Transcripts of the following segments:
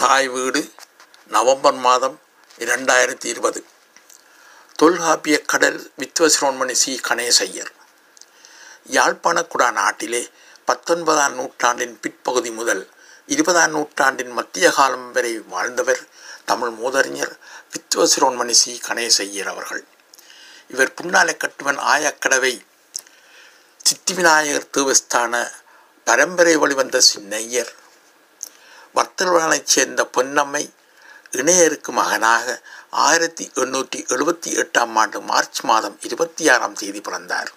தாய் வீடு நவம்பர் மாதம் இரண்டாயிரத்தி இருபது. தொல்காப்பிய கடல் வித்வசிரோன்மணி சி. கணேசையர் யாழ்ப்பாணக்குடா நாட்டிலே பத்தொன்பதாம் நூற்றாண்டின் பிற்பகுதி முதல் இருபதாம் நூற்றாண்டின் மத்திய காலம் வரை வாழ்ந்தவர் தமிழ் மூதறிஞர் வித்வசிரோன்மணி சி. கணேசையர் அவர்கள். இவர் புன்னாலை கட்டுவன் ஆயக்கடவை சித்திவிநாயகர் தேவஸ்தான பரம்பரை வழிவந்த சின்னையர். வர்த்தகர்களைச் சேர்ந்த பொன்னம்மை இணையருக்கு மகனாக ஆயிரத்தி எண்ணூற்றி எழுபத்தி எட்டாம் ஆண்டு மார்ச் மாதம் இருபத்தி ஆறாம் தேதி பிறந்தார்.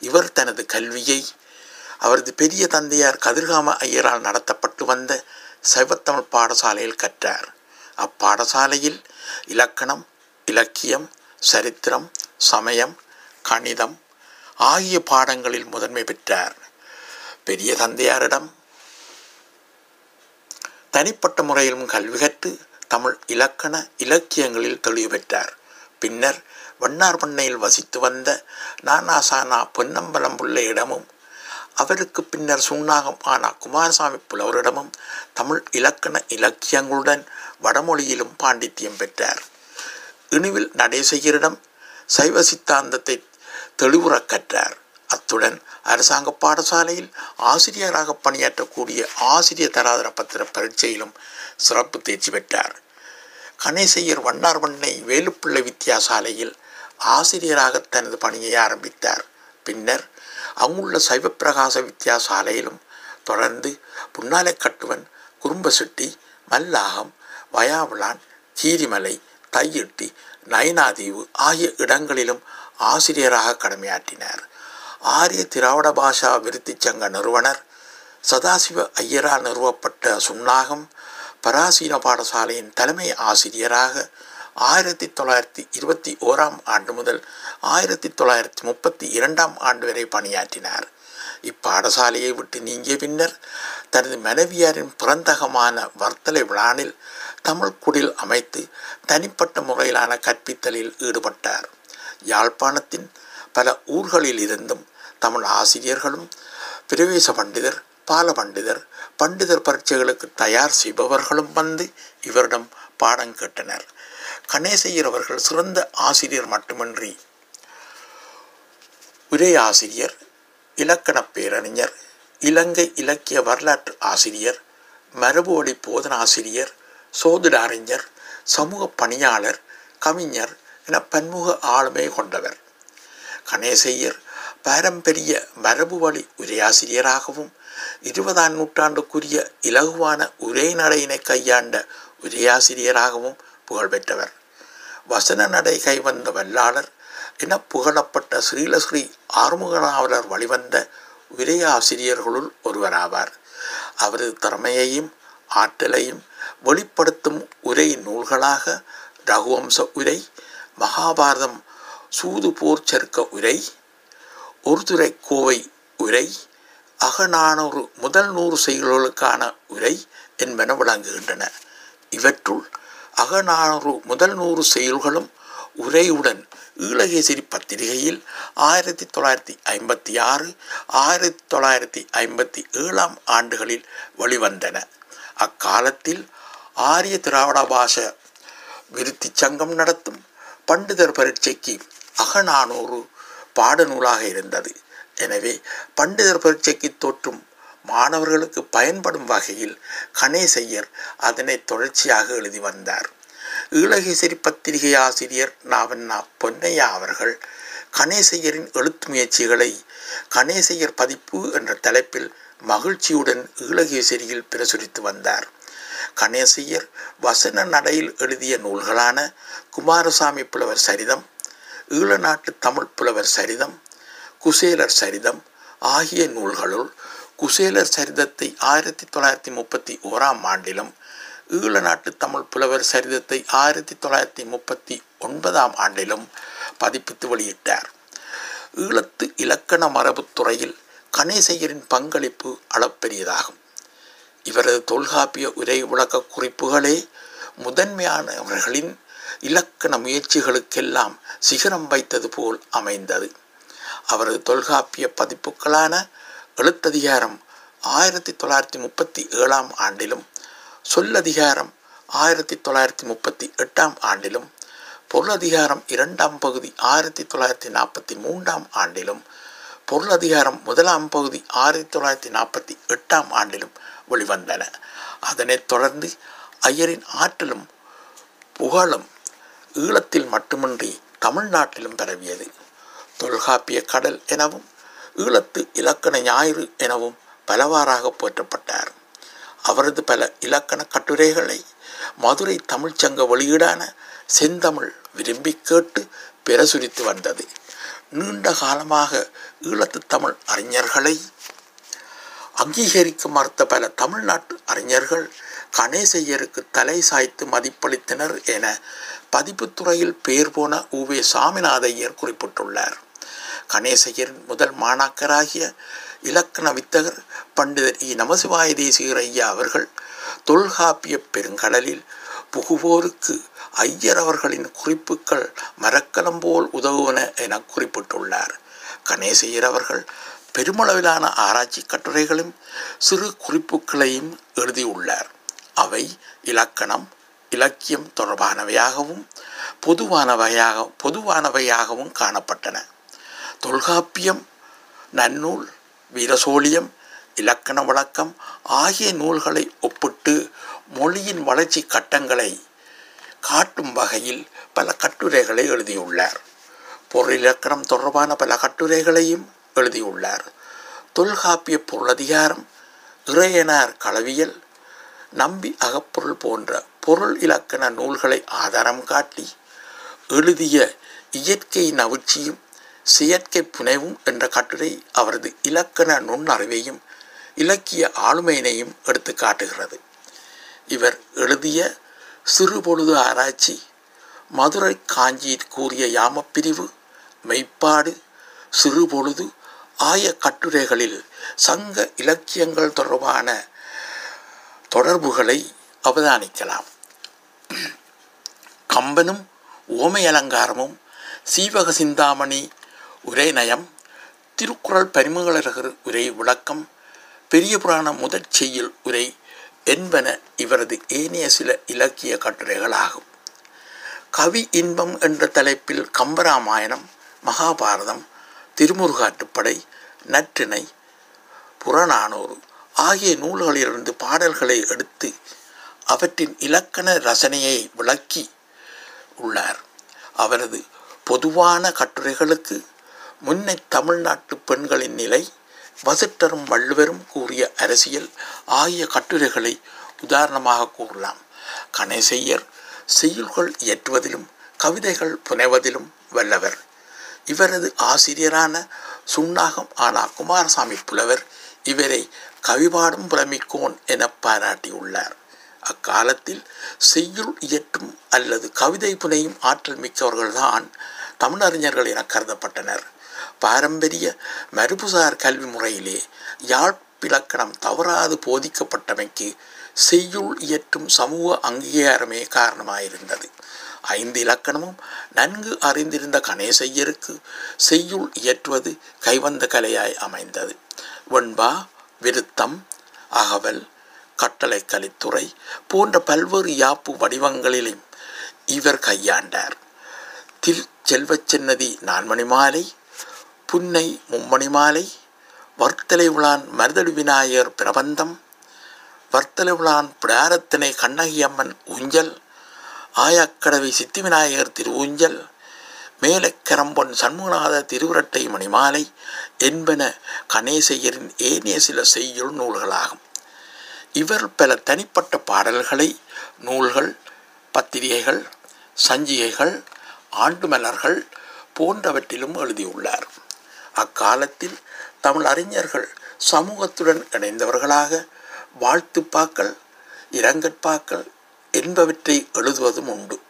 இவர் தனது கல்வியை அவரது பெரிய தந்தையார் கதிர்காம ஐயரால் நடத்தப்பட்டு வந்த சைவத்தமிழ் பாடசாலையில் கற்றார். அப்பாடசாலையில் இலக்கணம் இலக்கியம் சரித்திரம் சமயம் கணிதம் ஆகிய பாடங்களில் முதன்மை பெற்றார். பெரிய தந்தையாரிடம் தனிப்பட்ட முறையிலும் கல்வி கற்று தமிழ் இலக்கண இலக்கியங்களில் தெளிவு பெற்றார். பின்னர் வண்ணார் பண்ணையில் வசித்து வந்த நானாசானா பொன்னம்பலம் பிள்ளையிடமும் அவருக்கு பின்னர் சுண்ணாகம் ஆனா குமாரசாமி புலவரிடமும் தமிழ் இலக்கண இலக்கியங்களுடன் வடமொழியிலும் பாண்டித்தியம் பெற்றார். இணுவில் நடேசையரிடம் சைவ சித்தாந்தத்தை தெளிவுறக் கற்றார். அத்துடன் அரசாங்க பாடசாலையில் ஆசிரியராக பணியாற்றக்கூடிய ஆசிரியர் தராதர பத்திர பரீட்சையிலும் சிறப்பு தேர்ச்சி பெற்றார். கணேசையர் வண்ணார்வண்ணை வேலுப்பிள்ளை வித்தியாசாலையில் ஆசிரியராக தனது பணியை ஆரம்பித்தார். பின்னர் அங்குள்ள சைவப்பிரகாச வித்தியாசாலையிலும் தொடர்ந்து புன்னாலை கட்டுவன் குறும்பசெட்டி மல்லாகம் வயாவிளான் கீரிமலை தையிட்டி நயனாதீவு ஆகிய இடங்களிலும் ஆசிரியராக கடமையாற்றினார். ஆரிய திராவிட பாஷா விருத்தி சங்க நிறுவனர் சதாசிவ ஐயரால் நிறுவப்பட்ட சுன்னாகம் பராசீன பாடசாலையின் தலைமை ஆசிரியராக ஆயிரத்தி தொள்ளாயிரத்தி இருபத்தி ஓராம் ஆண்டு முதல் ஆயிரத்தி தொள்ளாயிரத்தி முப்பத்தி இரண்டாம் ஆண்டு வரை பணியாற்றினார். இப்பாடசாலையை விட்டு நீங்கிய பின்னர் தனது மனைவியாரின் பிறந்தகமான வர்த்தலை விழானில் தமிழ் குடில் அமைத்து தனிப்பட்ட முறையிலான கற்பித்தலில் ஈடுபட்டார். யாழ்ப்பாணத்தின் பல ஊர்களில் இருந்தும் தமிழ் ஆசிரியர்களும் பிரவேச பண்டிதர் பால பண்டிதர் பண்டிதர் பரீட்சைகளுக்கு தயார் செய்பவர்களும் வந்து இவரிடம் பாடம் கேட்டனர். கணேசையர் அவர்கள் சிறந்த ஆசிரியர் மட்டுமின்றி உரையாசிரியர் இலக்கணப் பேரறிஞர் இலங்கை இலக்கிய வரலாற்று ஆசிரியர் மரபு வழி போதனாசிரியர் சோதிடாறிஞர் சமூக பணியாளர் கவிஞர் என பன்முக ஆளுமை கொண்டவர். கணேசையர் பாரம்பரிய மரபு வழி உரையாசிரியராகவும் இருபதாம் நூற்றாண்டுக்குரிய இலகுவான உரை நடையினை கையாண்ட உரையாசிரியராகவும் புகழ்பெற்றவர் வசன நடை கைவந்த வல்லாளர் என புகழப்பட்ட ஸ்ரீலஸ்ரீ ஆறுமுகநாவலர் வழிவந்த உரையாசிரியர்களுள் ஒருவராவார். அவரது திறமையையும் ஆற்றலையும் வெளிப்படுத்தும் உரை நூல்களாக ரகுவம்ச உரை மகாபாரதம் சூது போர் சர்க்க உரை ஒருதுரை கோவை உரை அகநானூறு முதல் நூறு செய்களுக்கான உரை என்பன விளங்குகின்றன. இவற்றுள் அகநானூறு முதல் நூறு செயல்களும் உரையுடன் ஈழகேசரி பத்திரிகையில் ஆயிரத்தி தொள்ளாயிரத்தி ஐம்பத்தி ஆறு ஆயிரத்தி தொள்ளாயிரத்தி ஐம்பத்தி ஏழாம் ஆண்டுகளில் வெளிவந்தன. அக்காலத்தில் ஆரிய திராவிட பாஷ விருத்தி சங்கம் நடத்தும் பண்டிதர் பரீட்சைக்கு அகநானூறு பாடநூலாக இருந்தது. எனவே பண்டிதர் பரீட்சைக்கு தோற்றும் மாணவர்களுக்கு பயன்படும் வகையில் கணேசையர் அதனை தொடர்ச்சியாக எழுதி வந்தார். ஈழகேசரி பத்திரிகை ஆசிரியர் நாவண்ணா பொன்னையா அவர்கள் கணேசையரின் எழுத்து முயற்சிகளை கணேசையர் பதிப்பு என்ற தலைப்பில் மகிழ்ச்சியுடன் ஈழகேசரியில் பிரசுரித்து வந்தார். கணேசையர் வசன நடையில் எழுதிய நூல்களான குமாரசாமி புலவர் சரிதம் ஈழநாட்டு தமிழ் புலவர் சரிதம் குசேலர் சரிதம் ஆகிய நூல்களுள் குசேலர் சரிதத்தை ஆயிரத்தி தொள்ளாயிரத்தி முப்பத்தி ஓராம் ஆண்டிலும் ஈழநாட்டு தமிழ் புலவர் சரிதத்தை ஆயிரத்தி தொள்ளாயிரத்தி முப்பத்தி ஒன்பதாம் ஆண்டிலும் பதிப்பித்து வெளியிட்டார். ஈழத்து இலக்கண மரபுத் துறையில் கணேசையரின் பங்களிப்பு அளப்பெரியதாகும். இவரது தொல்காப்பிய உரை விளக்க குறிப்புகளே முதன்மையானவர்களின் இலக்கண முயற்சிகளுக்கெல்லாம் சிகரம் வைத்தது போல் அமைந்தது. அவரது தொல்காப்பிய பதிப்புகளான எழுத்ததிகாரம் ஆயிரத்தி தொள்ளாயிரத்தி முப்பத்தி ஏழாம் ஆண்டிலும் சொல்லதிகாரம் ஆயிரத்தி தொள்ளாயிரத்தி முப்பத்தி எட்டாம் ஆண்டிலும் பொருளதிகாரம் இரண்டாம் பகுதி ஆயிரத்தி தொள்ளாயிரத்தி நாற்பத்தி மூன்றாம் ஆண்டிலும் பொருளதிகாரம் முதலாம் பகுதி ஆயிரத்தி தொள்ளாயிரத்தி நாற்பத்தி எட்டாம் ஆண்டிலும் வெளிவந்தன. அதனைத் தொடர்ந்து ஐயரின் ஆற்றலும் புகழும் ஈழத்தில் மட்டுமின்றி தமிழ்நாட்டிலும் பரவியது. தொல்காப்பிய கடல் எனவும் ஈழத்து இலக்கண ஞாயிறு எனவும் பலவாறாக போற்றப்பட்டார். அவரது பல இலக்கண கட்டுரைகளை மதுரை தமிழ்ச்சங்க வெளியீடான செந்தமிழ் விரும்பி கேட்டு பிரசுரித்து வந்தது. நீண்ட காலமாக ஈழத்து தமிழ் அறிஞர்களை அங்கீகரிக்க மறுத்த பல தமிழ்நாட்டு அறிஞர்கள் கணேசையருக்கு தலை சாய்த்து மதிப்பளித்தனர் என பதிப்புத்துறையில் பெயர் போன உவே சாமிநாதையர் குறிப்பிட்டுள்ளார். கணேசையரின் முதல் மாணாக்கராகிய இலக்கண வித்தகர் பண்டிதர் இ நமசிவாய தேசிகர் ஐயா அவர்கள் தொல்காப்பிய பெருங்கடலில் புகுவோருக்கு ஐயர் அவர்களின் குறிப்புகள் மரக்கலம் போல் உதவுவன என குறிப்பிட்டுள்ளார். கணேசையர் அவர்கள் பெருமளவிலான ஆராய்ச்சி கட்டுரைகளும் சிறு குறிப்புகளையும் எழுதியுள்ளார். அவை இலக்கணம் இலக்கியம் தொடர்பானவையாகவும் பொதுவானவையாக பொதுவானவையாகவும் காணப்பட்டன. தொல்காப்பியம் நன்னூல் வீரசோழியம் இலக்கண வழக்கம் ஆகிய நூல்களை ஒப்பிட்டு மொழியின் வளர்ச்சி கட்டங்களை காட்டும் வகையில் பல கட்டுரைகளை எழுதியுள்ளார். பொருளிலக்கணம் தொடர்பான பல கட்டுரைகளையும் எழுதியுள்ளார். தொல்காப்பிய பொருளதிகாரம் இறையனார் களவியல் நம்பி அகப்பொருள் போன்ற பொருள் இலக்கண நூல்களை ஆதாரம் காட்டி எழுதிய இயற்கை நவிழ்ச்சியும் செயற்கை புனைவும் என்ற கட்டுரை அவரது இலக்கண நுண்ணறிவையும் இலக்கிய ஆளுமையினையும் எடுத்து காட்டுகிறது. இவர் எழுதிய சிறுபொழுது ஆராய்ச்சி மதுரை காஞ்சி கூறிய யாமப்பிரிவு மெய்ப்பாடு சிறுபொழுது ஆய கட்டுரைகளில் சங்க இலக்கியங்கள் தொடர்பான தொடர்புகளை அவதானிக்கலாம். கம்பனும் ஓமை அலங்காரமும் சீவக சிந்தாமணி உரை நயம் திருக்குறள் பரிமகளர் உரை விளக்கம் பெரிய புராண முதற் செய்யுள் உரை என்பன இவரது ஏனைய சில இலக்கிய கட்டுரைகளாகும். கவி இன்பம் என்ற தலைப்பில் கம்பராமாயணம் மகாபாரதம் திருமுருகாட்டுப்படை நற்றிணை புறநானூறு ஆகிய நூல்களிலிருந்து பாடல்களை எடுத்து அவற்றின் இலக்கண ரசனையை விளக்கி உள்ளார். அவரது பொதுவான கட்டுரைகளுக்கு முன்னை தமிழ்நாட்டு பெண்களின் நிலை வசிட்டரும் வள்ளுவரும் கூறிய அரசியல் ஆகிய கட்டுரைகளை உதாரணமாக கூறலாம். கணேசையர் செய்யுள்கள் இயற்றுவதிலும் கவிதைகள் புனைவதிலும் வல்லவர். இவரது ஆசிரியரான சுண்ணாகம் ஆனா குமாரசாமி புலவர் இவரை கவிபாடும் புலமிக்கோன் என பாராட்டியுள்ளார். அக்காலத்தில் செய்யுள் இயற்றும் அல்லது கவிதை புனையும் ஆற்றல் மிக்கவர்கள்தான் தமிழறிஞர்கள் என கருதப்பட்டனர். பாரம்பரிய மரபுசார் கல்வி முறையிலே யாழ்ப்பிலக்கணம் தவறாது போதிக்கப்பட்டமைக்கு செய்யுள் இயற்றும் சமூக அங்கீகாரமே காரணமாயிருந்தது. ஐந்து இலக்கணமும் நன்கு அறிந்திருந்த கணேசையருக்கு செய்யுள் இயற்றுவது கைவந்த கலையாய் அமைந்தது. வெண்பா விருத்தம் அகவல் கட்டளை கலித்துறை போன்ற பல்வேறு யாப்பு வடிவங்களிலும் இவர் கையாண்டார். தில் செல்வச்சென்னதி நான்மணி மாலை புன்னை மும்மணி மாலை வர்த்தலை உளான் மருதடி விநாயகர் பிரபந்தம் வர்த்தலை உளான் பிராரத்தினை கண்ணகியம்மன் ஊஞ்சல் ஆயாக்கடவை சித்தி விநாயகர் திருஊஞ்சல் மேலக்கரம்பொன் சண்முகநாத திருவிரட்டை மணிமாலை என்பன கணேசையரின் ஏனைய சில செய்யுள் நூல்களாகும். இவர் பல தனிப்பட்ட பாடல்களை நூல்கள் பத்திரிகைகள் சஞ்சிகைகள் ஆண்டு மலர்கள் போன்றவற்றிலும் எழுதியுள்ளார். அக்காலத்தில் தமிழ் அறிஞர்கள் சமூகத்துடன் இணைந்தவர்களாக வாழ்த்துப்பாக்கள் இரங்கற்பாக்கள் என்பவற்றை எழுதுவதும் உண்டு.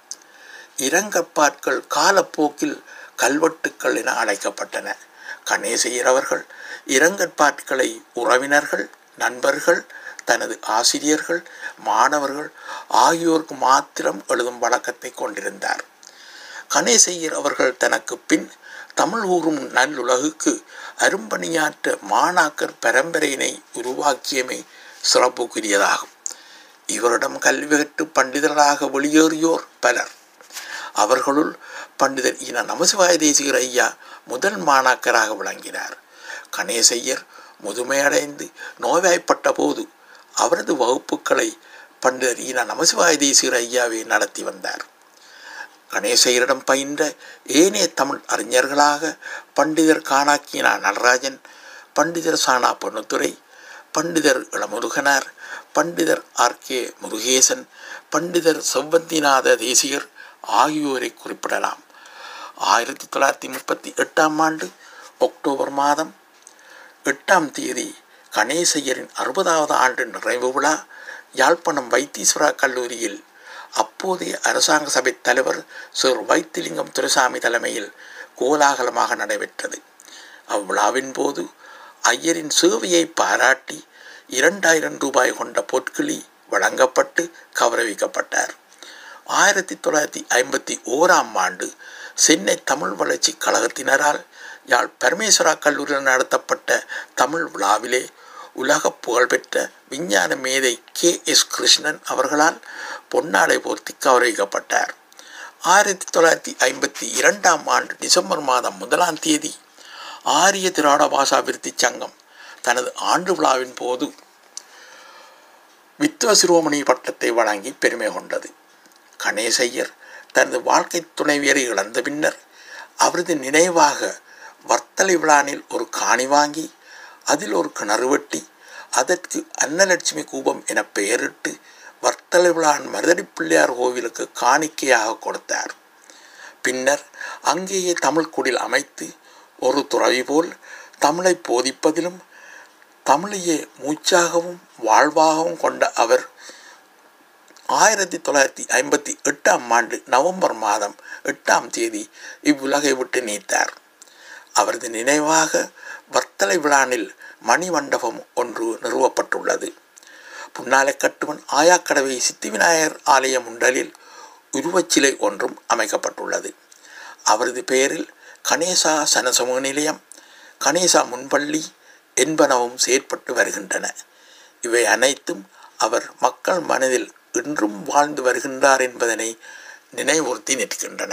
இரங்கப்பாற்கள் காலப்போக்கில் கல்வெட்டுக்கள் என அழைக்கப்பட்டன. கணேசையரவர்கள் இரங்கற்பாட்களை உறவினர்கள் நண்பர்கள் தனது ஆசிரியர்கள் மாணவர்கள் ஆகியோருக்கு மாத்திரம் எழுதும் வழக்கத்தை கொண்டிருந்தார். கணேசையர் அவர்கள் தனக்கு பின் தமிழ் ஊறும் நல்லுலகுக்கு அரும்பணியாற்ற மாணாக்கர் பரம்பரையினை உருவாக்கியமை சிறப்புக்குரியதாகும். இவரிடம் கல்வி கற்று பண்டிதர்களாக வெளியேறியோர் பலர். அவர்களுள் பண்டிதர் ஈன நமசிவாய தேசிகர் ஐயா முதல் மாணாக்கராக விளங்கினார். கணேசையர் முதுமையடைந்து நோய்வாய்ப்பட்ட போது அவரது வகுப்புகளை பண்டிதர் ஈன நமசிவாய தேசிகர் ஐயாவே நடத்தி வந்தார். கணேசையரிடம் பயின்ற ஏனைய தமிழ் அறிஞர்களாக பண்டிதர் காணாக்கினா நடராஜன் பண்டிதர் சானா பொன்னுத்துறை பண்டிதர் இளமுருகனார் பண்டிதர் ஆர். கே. முருகேசன் பண்டிதர் செவ்வந்திநாத தேசிகர் ஆகியோரை குறிப்பிடலாம். ஆயிரத்தி தொள்ளாயிரத்தி முப்பத்தி எட்டாம் ஆண்டு அக்டோபர் மாதம் எட்டாம் தேதி கணேசையரின் அறுபதாவது ஆண்டு நிறைவு விழா யாழ்ப்பாணம் வைத்தீஸ்வரா கல்லூரியில் அப்போதைய அரசாங்க சபை தலைவர் சிறு வைத்திலிங்கம் துரைசாமி தலைமையில் கோலாகலமாக நடைபெற்றது. அவ்விழாவின் போது ஐயரின் சேவையை பாராட்டி இரண்டாயிரம் ரூபாய் கொண்ட பொற்கிளி வழங்கப்பட்டு கௌரவிக்கப்பட்டார். ஆயிரத்தி தொள்ளாயிரத்தி ஐம்பத்தி ஓராம் ஆண்டு சென்னை தமிழ் வளர்ச்சி கழகத்தினரால் யாழ் பரமேஸ்வரா கல்லூரியில் நடத்தப்பட்ட தமிழ் விழாவிலே உலக புகழ்பெற்ற விஞ்ஞான மேதை கே எஸ் கிருஷ்ணன் அவர்களால் பொன்னாடை போர்த்தி கௌரவிக்கப்பட்டார். ஆயிரத்தி தொள்ளாயிரத்தி ஐம்பத்தி இரண்டாம் ஆண்டு டிசம்பர் மாதம் முதலாம் தேதி ஆரிய திராட பாஷா விருத்தி சங்கம் தனது ஆண்டு விழாவின் போது வித்வ சிரோமணி பட்டத்தை வழங்கி பெருமை கொண்டது. கணேசையர் தனது வாழ்க்கை துணைவியரை இழந்த பின்னர் அவரது நினைவாக வர்த்தலை விழானில் ஒரு காணி வாங்கி அதில் ஒரு கிணறு வெட்டி அதற்கு அன்னலட்சுமி கூபம் என பெயரிட்டு வர்த்தலை விழான் மருதடி பிள்ளையார் கோவிலுக்கு காணிக்கையாக கொடுத்தார். பின்னர் அங்கேயே தமிழ் குடில் அமைத்து ஒரு துறவி போல் தமிழை போதிப்பதிலும் தமிழையே மூச்சாகவும் வாழ்வாகவும் கொண்ட அவர் ஆயிரத்தி தொள்ளாயிரத்தி ஐம்பத்தி எட்டாம் ஆண்டு நவம்பர் மாதம் எட்டாம் தேதி இவ்வுலகை விட்டு நீத்தார். அவரது நினைவாக வர்த்தலை விழானில் மணிமண்டபம் ஒன்று நிறுவப்பட்டுள்ளது. புன்னாலை கட்டுவன் ஆயாக்கடவை சித்திவிநாயகர் ஆலய முண்டலில் உருவச்சிலை ஒன்றும் அமைக்கப்பட்டுள்ளது. அவரது பெயரில் கணேசா சனசமூக நிலையம் கணேசா முன்பள்ளி என்பனவும் செயற்பட்டு வருகின்றன. இவை அனைத்தும் அவர் மக்கள் மனதில் இன்றும் வாழ்ந்து வருகின்றார் என்பதனை நினைவுறுத்தி நிற்கின்றன.